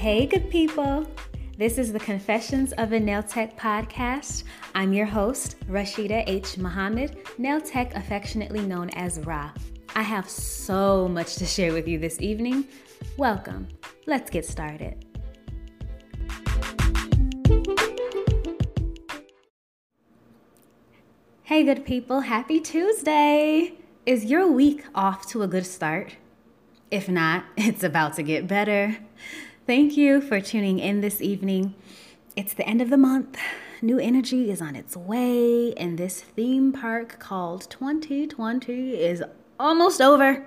Hey, good people. This is the Confessions of a Nail Tech podcast. I'm your host, Rashida H. Muhammad, nail tech affectionately known as Rah. I have so much to share with you this evening. Welcome. Let's get started. Hey, good people. Happy Tuesday. Is your week off to a good start? If not, it's about to get better. Thank you for tuning in this evening. It's the end of the month. New energy is on its way, and this theme park called 2020 is almost over.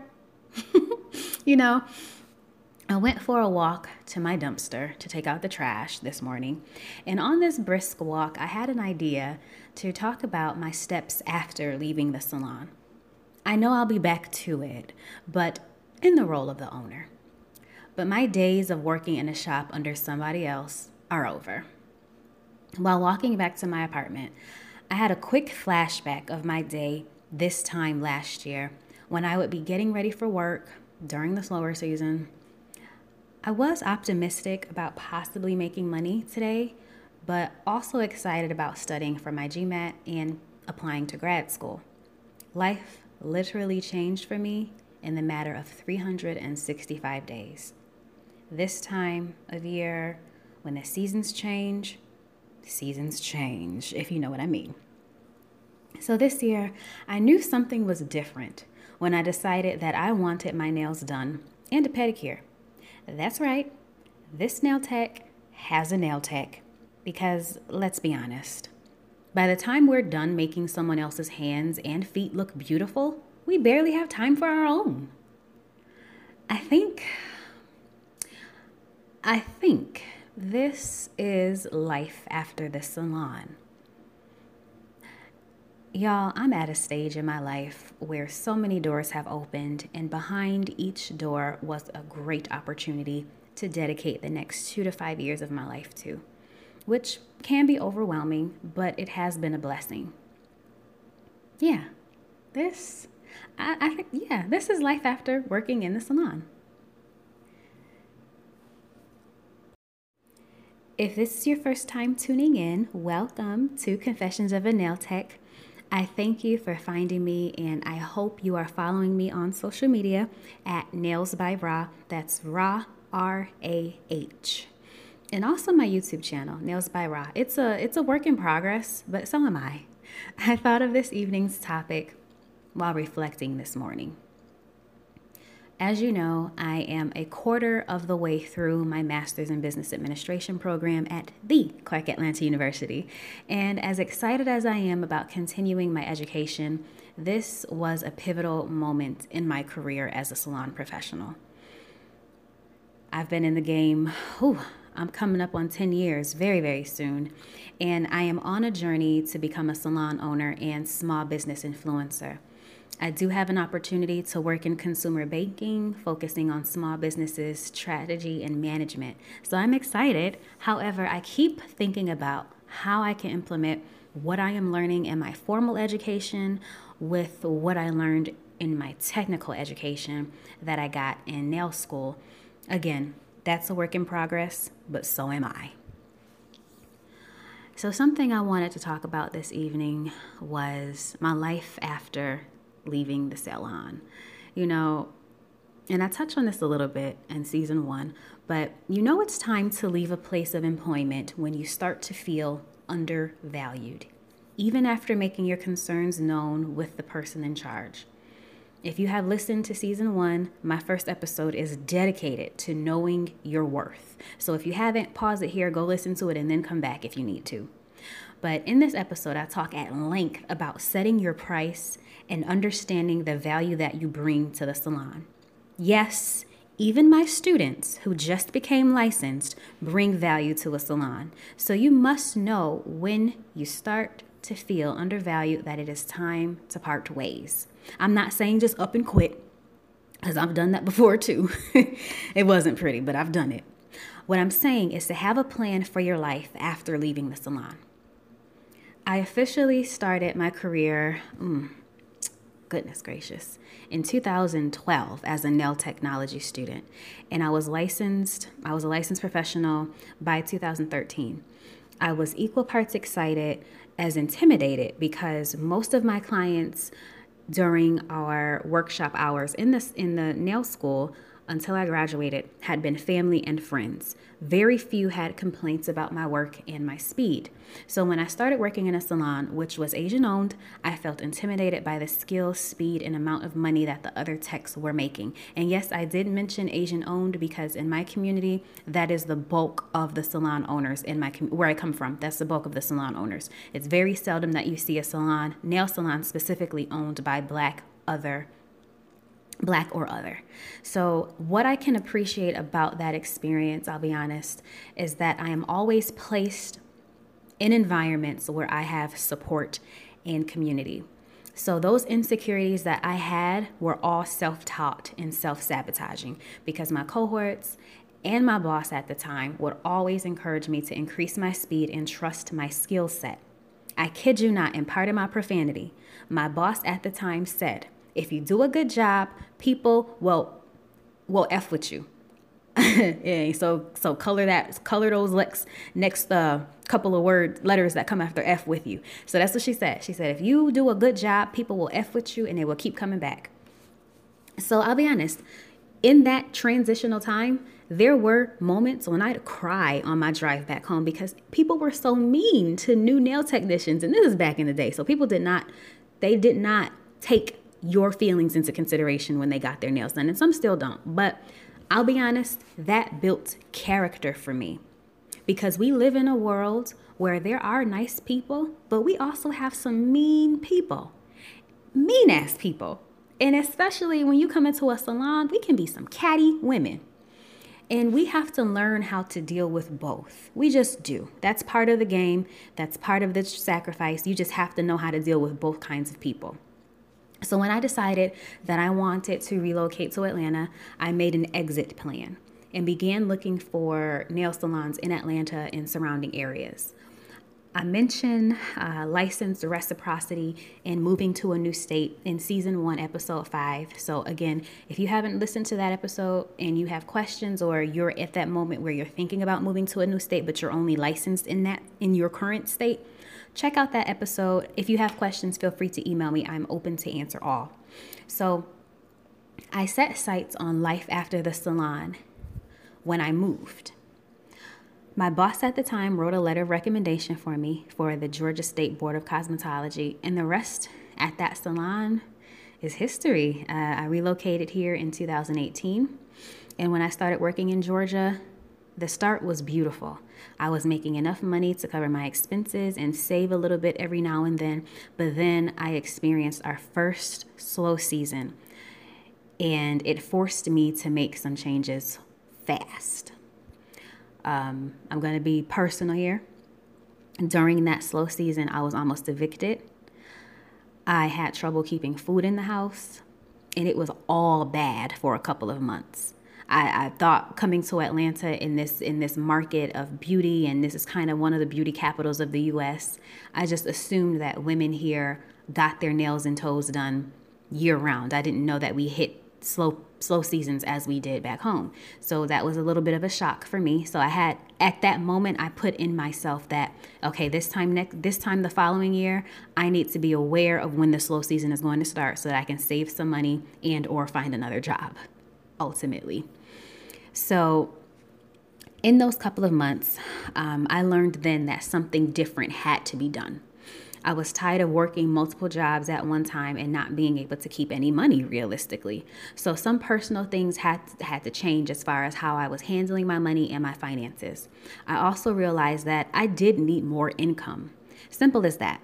you know, I went for a walk to my dumpster to take out the trash this morning, and on this brisk walk, I had an idea to talk about my steps after leaving the salon. I know I'll be back to it, but in the role of the owner. But my days of working in a shop under somebody else are over. While walking back to my apartment, I had a quick flashback of my day this time last year when I would be getting ready for work during the slower season. I was optimistic about possibly making money today, but also excited about studying for my GMAT and applying to grad school. Life literally changed for me in the matter of 365 days this time of year, when the seasons change, seasons change, if you know what I mean. So this year, I knew something was different when I decided that I wanted my nails done and a pedicure. That's right, this nail tech has a nail tech because let's be honest, by the time we're done making someone else's hands and feet look beautiful, we barely have time for our own. I think I think this is life after the salon. Y'all, I'm at a stage in my life where so many doors have opened, and behind each door was a great opportunity to dedicate the next two to five years of my life to, which can be overwhelming, but it has been a blessing. Yeah, this, I, I think, yeah, this is life after working in the salon. If this is your first time tuning in, welcome to Confessions of a Nail Tech. I thank you for finding me, and I hope you are following me on social media at Nails by Rah. That's Rah R A H, and also my YouTube channel, Nails by Rah. It's a it's a work in progress, but so am I. I thought of this evening's topic while reflecting this morning. As you know, I am a quarter of the way through my Master's in Business Administration program at the Clark Atlanta University. And as excited as I am about continuing my education, this was a pivotal moment in my career as a salon professional. I've been in the game, whew, I'm coming up on 10 years very, very soon. And I am on a journey to become a salon owner and small business influencer. I do have an opportunity to work in consumer banking, focusing on small businesses, strategy, and management. So I'm excited. However, I keep thinking about how I can implement what I am learning in my formal education with what I learned in my technical education that I got in nail school. Again, that's a work in progress, but so am I. So, something I wanted to talk about this evening was my life after leaving the salon. You know, and I touched on this a little bit in season one, but you know it's time to leave a place of employment when you start to feel undervalued, even after making your concerns known with the person in charge. If you have listened to season one, my first episode is dedicated to knowing your worth. So if you haven't, pause it here, go listen to it, and then come back if you need to. But in this episode, I talk at length about setting your price and understanding the value that you bring to the salon. Yes, even my students who just became licensed bring value to a salon. So you must know when you start to feel undervalued that it is time to part ways. I'm not saying just up and quit, because I've done that before too. it wasn't pretty, but I've done it. What I'm saying is to have a plan for your life after leaving the salon. I officially started my career, mm, goodness gracious, in 2012 as a nail technology student. And I was licensed, I was a licensed professional by 2013. I was equal parts excited as intimidated because most of my clients during our workshop hours in this in the nail school until I graduated had been family and friends. Very few had complaints about my work and my speed. So when I started working in a salon, which was Asian owned, I felt intimidated by the skill, speed, and amount of money that the other techs were making. And yes, I did mention Asian owned because in my community, that is the bulk of the salon owners in my com- where I come from. That's the bulk of the salon owners. It's very seldom that you see a salon, nail salon specifically owned by black other black or other. So, what I can appreciate about that experience, I'll be honest, is that I am always placed in environments where I have support and community. So, those insecurities that I had were all self taught and self sabotaging because my cohorts and my boss at the time would always encourage me to increase my speed and trust my skill set. I kid you not, in part of my profanity, my boss at the time said, if you do a good job, people will will f with you. yeah, so so color that color those lex, next uh, couple of word letters that come after f with you. So that's what she said. She said if you do a good job, people will f with you and they will keep coming back. So I'll be honest, in that transitional time, there were moments when I'd cry on my drive back home because people were so mean to new nail technicians. And this is back in the day. So people did not, they did not take your feelings into consideration when they got their nails done. And some still don't. But I'll be honest, that built character for me because we live in a world where there are nice people, but we also have some mean people, mean ass people. And especially when you come into a salon, we can be some catty women. And we have to learn how to deal with both. We just do. That's part of the game, that's part of the sacrifice. You just have to know how to deal with both kinds of people. So when I decided that I wanted to relocate to Atlanta, I made an exit plan and began looking for nail salons in Atlanta and surrounding areas. I mentioned uh, licensed reciprocity and moving to a new state in season one, episode five. So, again, if you haven't listened to that episode and you have questions or you're at that moment where you're thinking about moving to a new state, but you're only licensed in that in your current state, check out that episode. If you have questions, feel free to email me. I'm open to answer all. So, I set sights on life after the salon when I moved. My boss at the time wrote a letter of recommendation for me for the Georgia State Board of Cosmetology, and the rest at that salon is history. Uh, I relocated here in 2018, and when I started working in Georgia, the start was beautiful. I was making enough money to cover my expenses and save a little bit every now and then. But then I experienced our first slow season, and it forced me to make some changes fast. Um, I'm going to be personal here. During that slow season, I was almost evicted. I had trouble keeping food in the house, and it was all bad for a couple of months. I, I, thought coming to Atlanta in this in this market of beauty, and this is kind of one of the beauty capitals of the U.S. I just assumed that women here got their nails and toes done year round. I didn't know that we hit slow slow seasons as we did back home. So that was a little bit of a shock for me. So I had at that moment I put in myself that okay, this time next this time the following year, I need to be aware of when the slow season is going to start so that I can save some money and or find another job ultimately. So in those couple of months, um, I learned then that something different had to be done. I was tired of working multiple jobs at one time and not being able to keep any money realistically. So some personal things had had to change as far as how I was handling my money and my finances. I also realized that I did need more income. Simple as that.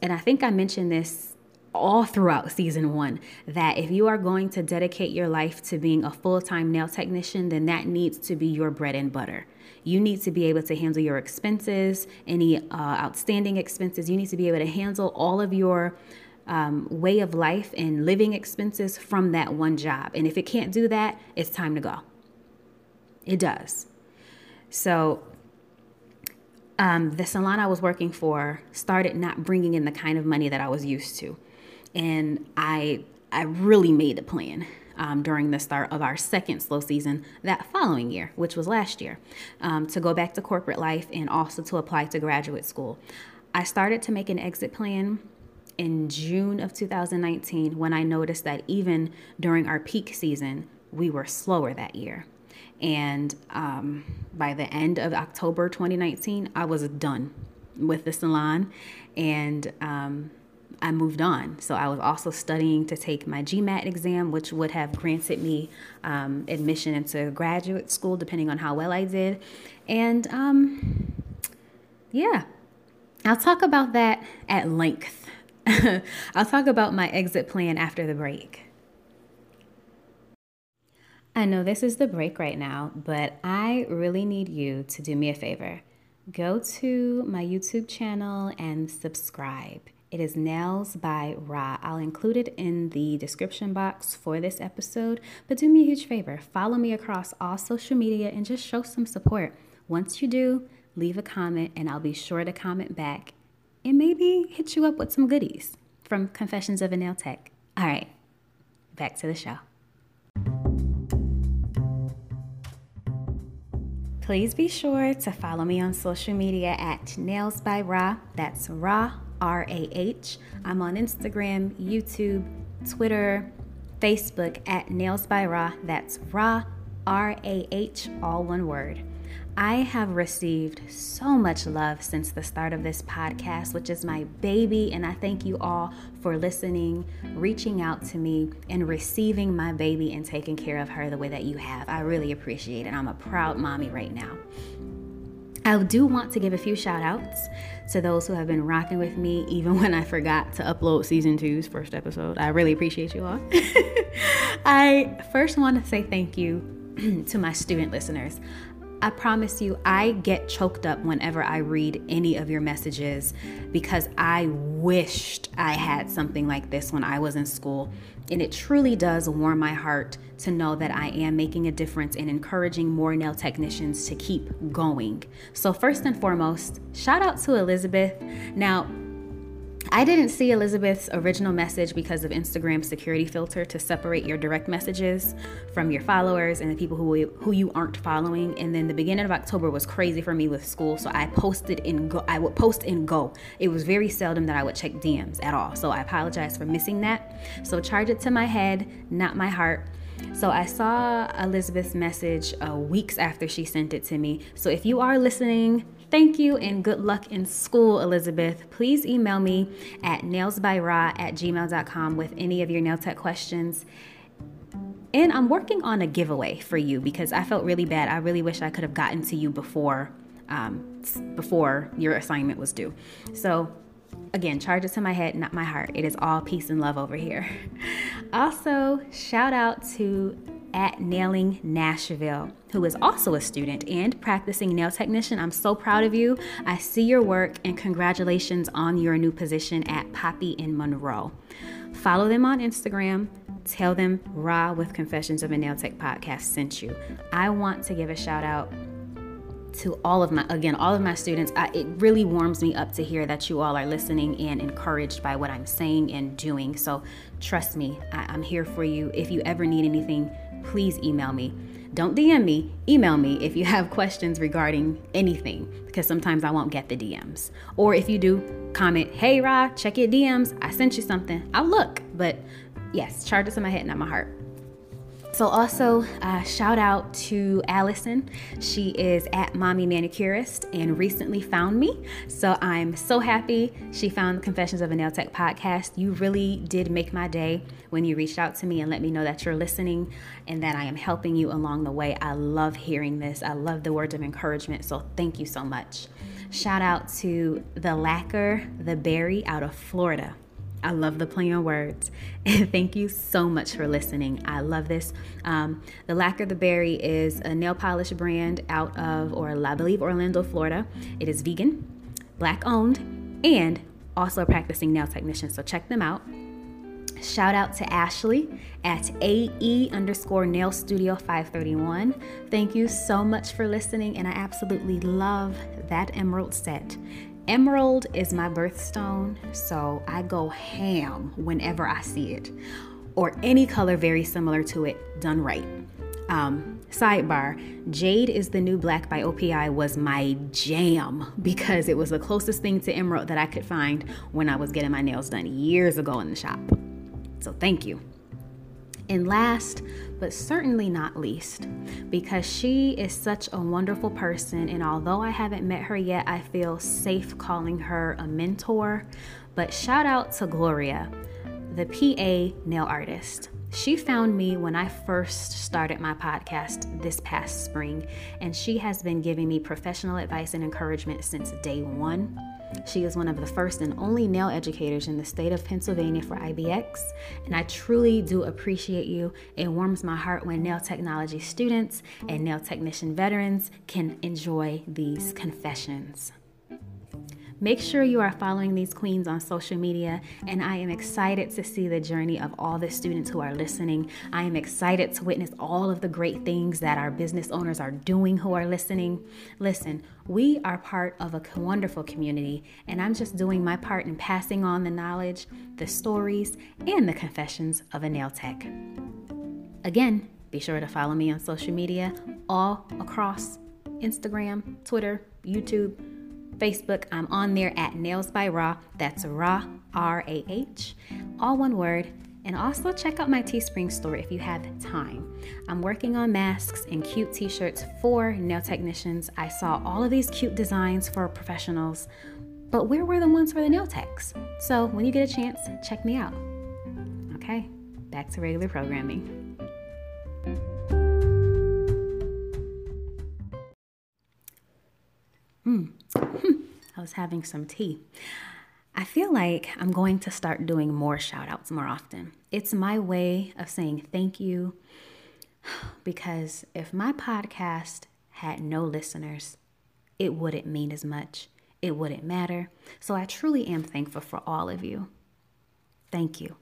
And I think I mentioned this all throughout season one that if you are going to dedicate your life to being a full time nail technician, then that needs to be your bread and butter. You need to be able to handle your expenses, any uh, outstanding expenses. You need to be able to handle all of your um, way of life and living expenses from that one job. And if it can't do that, it's time to go. It does. So, um, the salon I was working for started not bringing in the kind of money that I was used to and I I really made a plan um, during the start of our second slow season that following year, which was last year, um, to go back to corporate life and also to apply to graduate school. I started to make an exit plan in June of 2019 when I noticed that even during our peak season, we were slower that year. And um, by the end of October 2019, I was done with the salon and um, I moved on. So I was also studying to take my GMAT exam, which would have granted me um, admission into graduate school depending on how well I did. And um, yeah, I'll talk about that at length I'll talk about my exit plan after the break. I know this is the break right now, but I really need you to do me a favor. Go to my YouTube channel and subscribe. It is Nails by Rah. I'll include it in the description box for this episode, but do me a huge favor. Follow me across all social media and just show some support. Once you do, leave a comment and I'll be sure to comment back and maybe hit you up with some goodies from Confessions of a Nail Tech. All right, back to the show. Please be sure to follow me on social media at Nails by Rah. That's Rah, R A H. I'm on Instagram, YouTube, Twitter, Facebook at Nails by Rah. That's Rah, R A H, all one word. I have received so much love since the start of this podcast, which is my baby, and I thank you all for listening, reaching out to me, and receiving my baby and taking care of her the way that you have. I really appreciate it. I'm a proud mommy right now. I do want to give a few shout outs to those who have been rocking with me, even when I forgot to upload season two's first episode. I really appreciate you all. I first want to say thank you to my student listeners. I promise you, I get choked up whenever I read any of your messages because I wished I had something like this when I was in school. And it truly does warm my heart to know that I am making a difference in encouraging more nail technicians to keep going. So, first and foremost, shout out to Elizabeth. Now, I didn't see Elizabeth's original message because of Instagram's security filter to separate your direct messages from your followers and the people who who you aren't following. And then the beginning of October was crazy for me with school, so I posted in go. I would post and go. It was very seldom that I would check DMs at all. So I apologize for missing that. So charge it to my head, not my heart. So I saw Elizabeth's message uh, weeks after she sent it to me. So if you are listening, thank you and good luck in school, Elizabeth. Please email me at nailsbyra at gmail.com with any of your nail tech questions. And I'm working on a giveaway for you because I felt really bad. I really wish I could have gotten to you before um, before your assignment was due. So Again, charge it to my head, not my heart. It is all peace and love over here. Also, shout out to at Nailing Nashville, who is also a student and practicing nail technician. I'm so proud of you. I see your work and congratulations on your new position at Poppy in Monroe. Follow them on Instagram. Tell them Rah with Confessions of a Nail Tech podcast sent you. I want to give a shout out to all of my again all of my students I, it really warms me up to hear that you all are listening and encouraged by what i'm saying and doing so trust me I, i'm here for you if you ever need anything please email me. Don't dm me email me if you have questions regarding anything because sometimes i won't get the dms or if you do comment hey ra check your dms i sent you something. I'll look but yes charge to my head not my heart so, also, uh, shout out to Allison. She is at Mommy Manicurist and recently found me. So, I'm so happy she found the Confessions of a Nail Tech podcast. You really did make my day when you reached out to me and let me know that you're listening and that I am helping you along the way. I love hearing this. I love the words of encouragement. So, thank you so much. Shout out to the Lacquer, the Berry out of Florida. I love the play on words. Thank you so much for listening. I love this. Um, the Lacquer the Berry is a nail polish brand out of, or I believe, Orlando, Florida. It is vegan, black owned, and also a practicing nail technician. So check them out. Shout out to Ashley at AE underscore nail studio 531. Thank you so much for listening, and I absolutely love that emerald set. Emerald is my birthstone, so I go ham whenever I see it. or any color very similar to it done right. Um, sidebar Jade is the new black by OPI was my jam because it was the closest thing to emerald that I could find when I was getting my nails done years ago in the shop. So thank you. And last, but certainly not least, because she is such a wonderful person, and although I haven't met her yet, I feel safe calling her a mentor. But shout out to Gloria, the PA nail artist. She found me when I first started my podcast this past spring, and she has been giving me professional advice and encouragement since day one. She is one of the first and only nail educators in the state of Pennsylvania for IBX, and I truly do appreciate you. It warms my heart when nail technology students and nail technician veterans can enjoy these confessions. Make sure you are following these queens on social media, and I am excited to see the journey of all the students who are listening. I am excited to witness all of the great things that our business owners are doing who are listening. Listen, we are part of a wonderful community, and I'm just doing my part in passing on the knowledge, the stories, and the confessions of a nail tech. Again, be sure to follow me on social media all across Instagram, Twitter, YouTube Facebook, I'm on there at Nails by Rah. That's Rah, R A H, all one word. And also check out my Teespring store if you have time. I'm working on masks and cute t shirts for nail technicians. I saw all of these cute designs for professionals, but where were the ones for the nail techs? So when you get a chance, check me out. Okay, back to regular programming. Hmm. I was having some tea. I feel like I'm going to start doing more shout outs more often. It's my way of saying thank you because if my podcast had no listeners, it wouldn't mean as much. It wouldn't matter. So I truly am thankful for all of you. Thank you.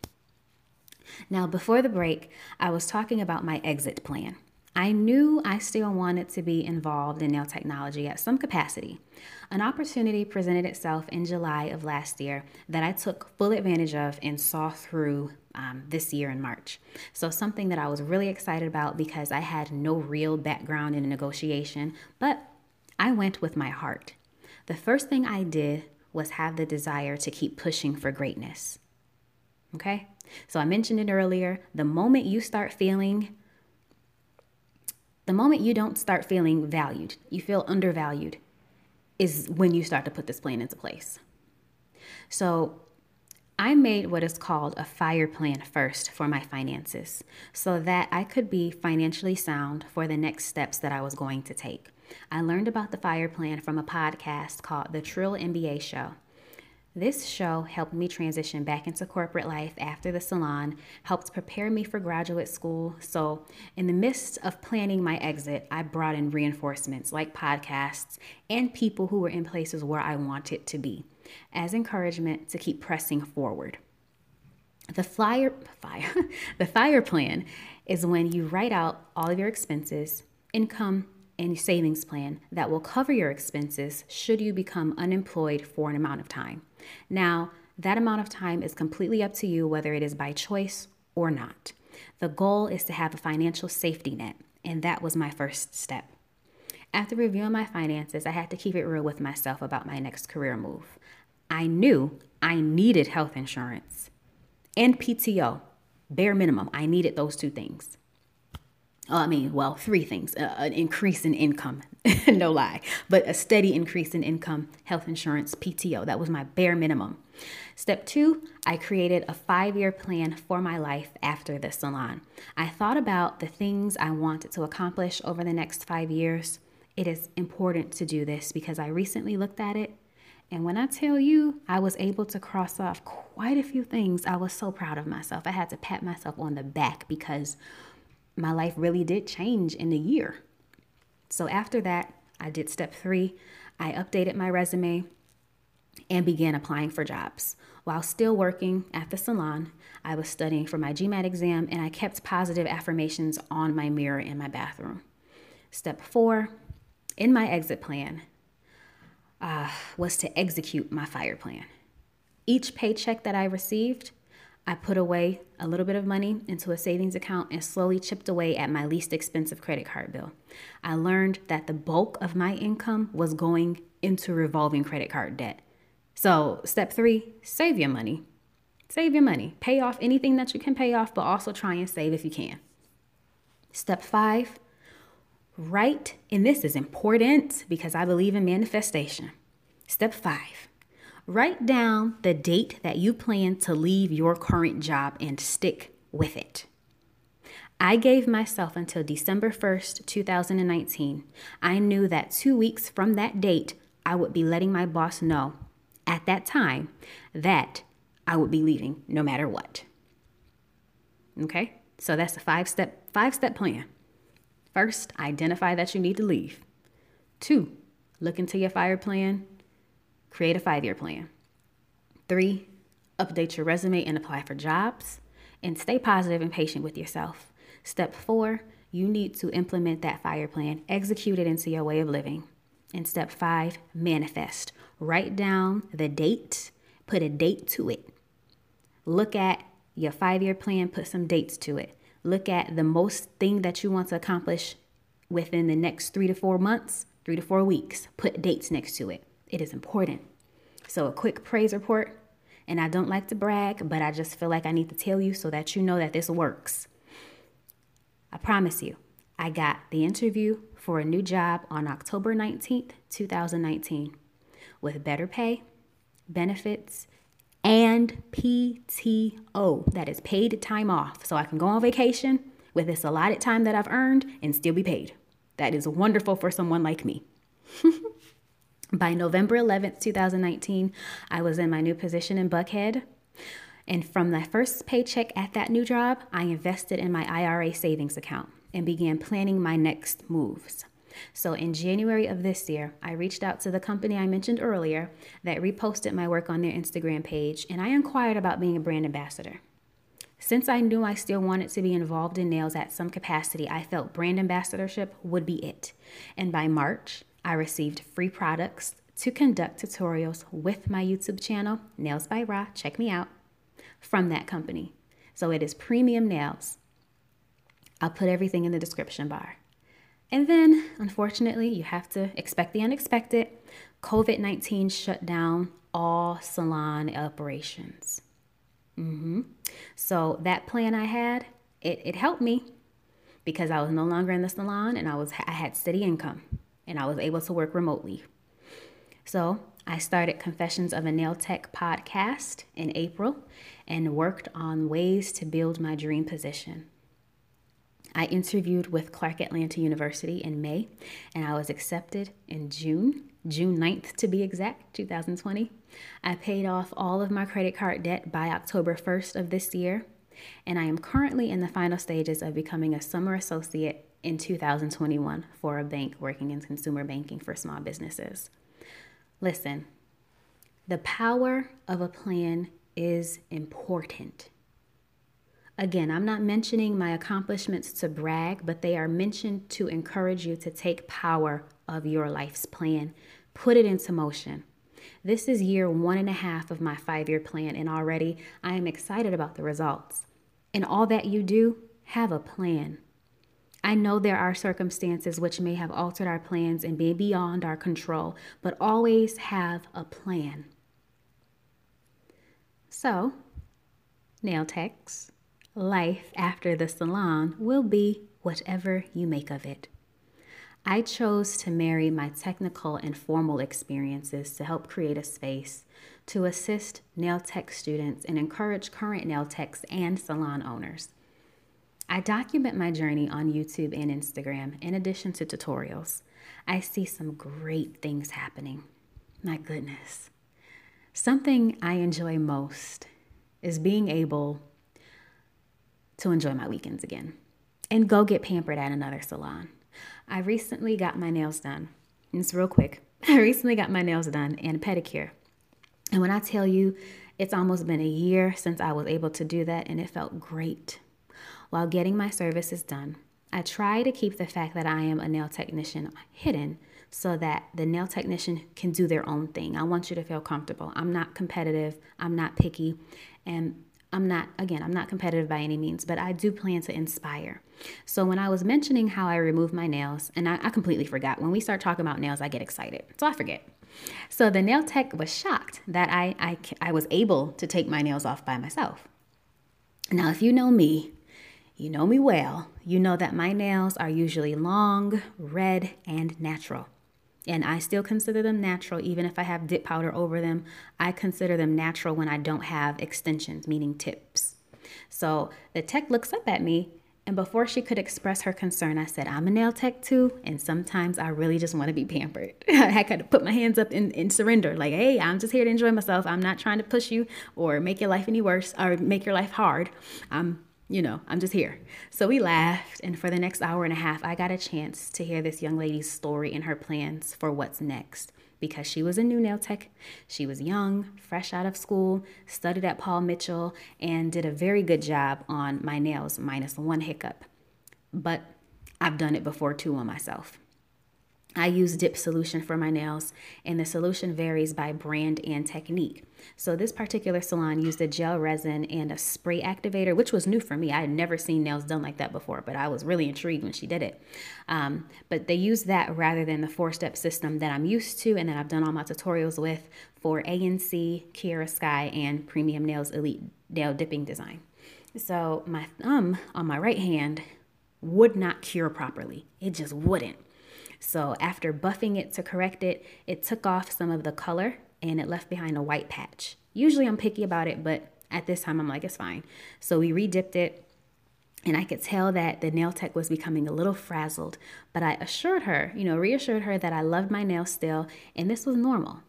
Now, before the break, I was talking about my exit plan. I knew I still wanted to be involved in nail technology at some capacity. An opportunity presented itself in July of last year that I took full advantage of and saw through um, this year in March. So, something that I was really excited about because I had no real background in negotiation, but I went with my heart. The first thing I did was have the desire to keep pushing for greatness. Okay? So, I mentioned it earlier. The moment you start feeling the moment you don't start feeling valued, you feel undervalued, is when you start to put this plan into place. So, I made what is called a fire plan first for my finances so that I could be financially sound for the next steps that I was going to take. I learned about the fire plan from a podcast called The Trill MBA Show. This show helped me transition back into corporate life after the salon, helped prepare me for graduate school. So, in the midst of planning my exit, I brought in reinforcements like podcasts and people who were in places where I wanted to be as encouragement to keep pressing forward. The flyer, fire, the fire plan is when you write out all of your expenses, income, and savings plan that will cover your expenses should you become unemployed for an amount of time. Now, that amount of time is completely up to you whether it is by choice or not. The goal is to have a financial safety net, and that was my first step. After reviewing my finances, I had to keep it real with myself about my next career move. I knew I needed health insurance and PTO, bare minimum. I needed those two things. I mean, well, three things uh, an increase in income, no lie, but a steady increase in income, health insurance, PTO. That was my bare minimum. Step two, I created a five year plan for my life after the salon. I thought about the things I wanted to accomplish over the next five years. It is important to do this because I recently looked at it. And when I tell you I was able to cross off quite a few things, I was so proud of myself. I had to pat myself on the back because my life really did change in a year. So after that, I did step three. I updated my resume and began applying for jobs. While still working at the salon, I was studying for my GMAT exam and I kept positive affirmations on my mirror in my bathroom. Step four, in my exit plan, uh, was to execute my fire plan. Each paycheck that I received, I put away a little bit of money into a savings account and slowly chipped away at my least expensive credit card bill. I learned that the bulk of my income was going into revolving credit card debt. So, step three save your money. Save your money. Pay off anything that you can pay off, but also try and save if you can. Step five, write, and this is important because I believe in manifestation. Step five, write down the date that you plan to leave your current job and stick with it. I gave myself until December 1st, 2019. I knew that two weeks from that date, I would be letting my boss know at that time that I would be leaving no matter what. Okay? So that's a five step five step plan. First, identify that you need to leave. Two, look into your fire plan, create a 5-year plan. 3, update your resume and apply for jobs and stay positive and patient with yourself. Step 4, you need to implement that fire plan, execute it into your way of living. And step 5, manifest. Write down the date, put a date to it. Look at your five year plan, put some dates to it. Look at the most thing that you want to accomplish within the next three to four months, three to four weeks. Put dates next to it. It is important. So, a quick praise report. And I don't like to brag, but I just feel like I need to tell you so that you know that this works. I promise you, I got the interview for a new job on October 19th, 2019, with better pay, benefits, and PTO. That is paid time off. So I can go on vacation with this allotted time that I've earned and still be paid. That is wonderful for someone like me. By November 11th, 2019, I was in my new position in Buckhead. And from my first paycheck at that new job, I invested in my IRA savings account and began planning my next moves. So in January of this year, I reached out to the company I mentioned earlier that reposted my work on their Instagram page, and I inquired about being a brand ambassador. Since I knew I still wanted to be involved in nails at some capacity, I felt brand ambassadorship would be it. And by March, I received free products to conduct tutorials with my YouTube channel, Nails by Rah, check me out, from that company. So it is premium nails. I'll put everything in the description bar. And then, unfortunately, you have to expect the unexpected. COVID 19 shut down all salon operations. Mm-hmm. So, that plan I had, it, it helped me because I was no longer in the salon and I, was, I had steady income and I was able to work remotely. So, I started Confessions of a Nail Tech podcast in April and worked on ways to build my dream position. I interviewed with Clark Atlanta University in May, and I was accepted in June, June 9th to be exact, 2020. I paid off all of my credit card debt by October 1st of this year, and I am currently in the final stages of becoming a summer associate in 2021 for a bank working in consumer banking for small businesses. Listen, the power of a plan is important. Again, I'm not mentioning my accomplishments to brag, but they are mentioned to encourage you to take power of your life's plan, put it into motion. This is year one and a half of my five year plan, and already I am excited about the results. In all that you do, have a plan. I know there are circumstances which may have altered our plans and be beyond our control, but always have a plan. So, nail techs, life after the salon will be whatever you make of it. I chose to marry my technical and formal experiences to help create a space to assist nail tech students and encourage current nail techs and salon owners. I document my journey on YouTube and Instagram in addition to tutorials. I see some great things happening. My goodness. Something I enjoy most is being able to enjoy my weekends again and go get pampered at another salon. I recently got my nails done. And it's real quick. I recently got my nails done and a pedicure. And when I tell you, it's almost been a year since I was able to do that, and it felt great. While getting my services done, I try to keep the fact that I am a nail technician hidden so that the nail technician can do their own thing. I want you to feel comfortable. I'm not competitive, I'm not picky, and I'm not, again, I'm not competitive by any means, but I do plan to inspire. So when I was mentioning how I remove my nails, and I, I completely forgot, when we start talking about nails, I get excited. So I forget. So the nail tech was shocked that I, I, I was able to take my nails off by myself. Now, if you know me, you know me well, you know that my nails are usually long, red, and natural. And I still consider them natural, even if I have dip powder over them. I consider them natural when I don't have extensions, meaning tips. So the tech looks up at me, and before she could express her concern, I said, I'm a nail tech too, and sometimes I really just want to be pampered. I kind of put my hands up in, in surrender, like, hey, I'm just here to enjoy myself. I'm not trying to push you or make your life any worse or make your life hard. I'm you know, I'm just here. So we laughed, and for the next hour and a half, I got a chance to hear this young lady's story and her plans for what's next. Because she was a new nail tech, she was young, fresh out of school, studied at Paul Mitchell, and did a very good job on my nails, minus one hiccup. But I've done it before too on myself. I use dip solution for my nails, and the solution varies by brand and technique. So, this particular salon used a gel resin and a spray activator, which was new for me. I had never seen nails done like that before, but I was really intrigued when she did it. Um, but they used that rather than the four step system that I'm used to and that I've done all my tutorials with for ANC, Kiara Sky, and Premium Nails Elite Nail Dipping Design. So, my thumb on my right hand would not cure properly, it just wouldn't. So after buffing it to correct it, it took off some of the color and it left behind a white patch. Usually I'm picky about it, but at this time I'm like, it's fine. So we re-dipped it and I could tell that the nail tech was becoming a little frazzled, but I assured her, you know, reassured her that I loved my nails still and this was normal.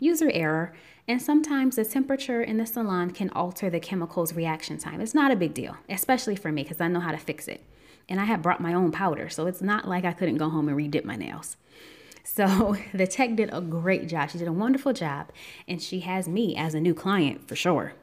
User error, and sometimes the temperature in the salon can alter the chemical's reaction time. It's not a big deal, especially for me because I know how to fix it and I had brought my own powder, so it's not like I couldn't go home and redip my nails. So the tech did a great job. She did a wonderful job, and she has me as a new client for sure.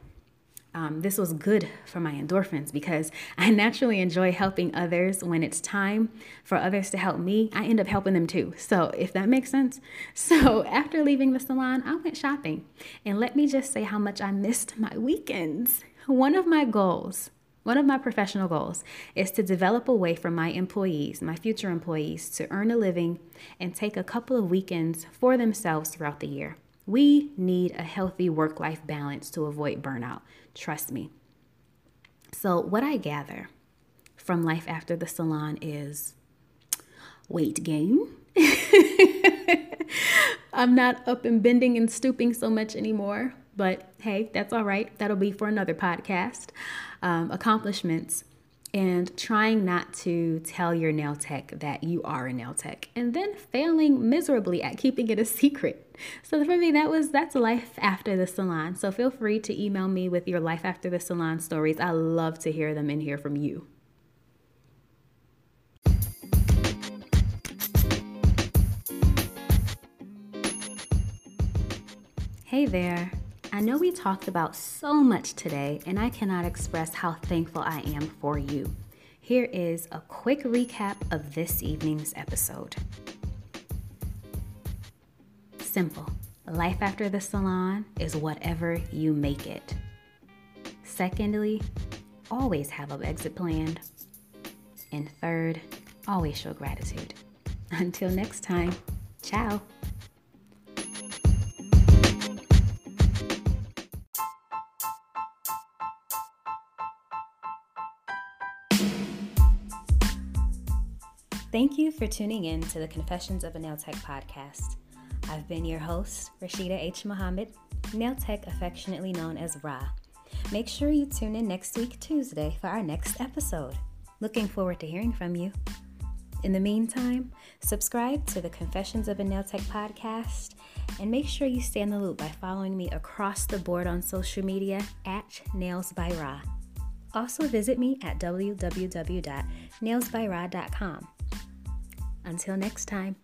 Um, this was good for my endorphins because I naturally enjoy helping others. When it's time for others to help me, I end up helping them too. So, if that makes sense. So, after leaving the salon, I went shopping. And let me just say how much I missed my weekends. One of my goals one of my professional goals is to develop a way for my employees, my future employees, to earn a living and take a couple of weekends for themselves throughout the year. We need a healthy work life balance to avoid burnout. Trust me. So, what I gather from life after the salon is weight gain. I'm not up and bending and stooping so much anymore. But hey, that's all right. That'll be for another podcast. Um, accomplishments and trying not to tell your nail tech that you are a nail tech and then failing miserably at keeping it a secret. So for me that was that's life after the salon. So feel free to email me with your life after the salon stories. I love to hear them and hear from you. Hey there. I know we talked about so much today, and I cannot express how thankful I am for you. Here is a quick recap of this evening's episode. Simple. Life after the salon is whatever you make it. Secondly, always have an exit planned. And third, always show gratitude. Until next time, ciao. Thank you for tuning in to the Confessions of a Nail Tech podcast. I've been your host, Rashida H. Muhammad, Nail Tech affectionately known as Rah. Make sure you tune in next week, Tuesday, for our next episode. Looking forward to hearing from you. In the meantime, subscribe to the Confessions of a Nail Tech podcast and make sure you stay in the loop by following me across the board on social media at Nails by Rah. Also, visit me at www.nailsbyra.com. Until next time.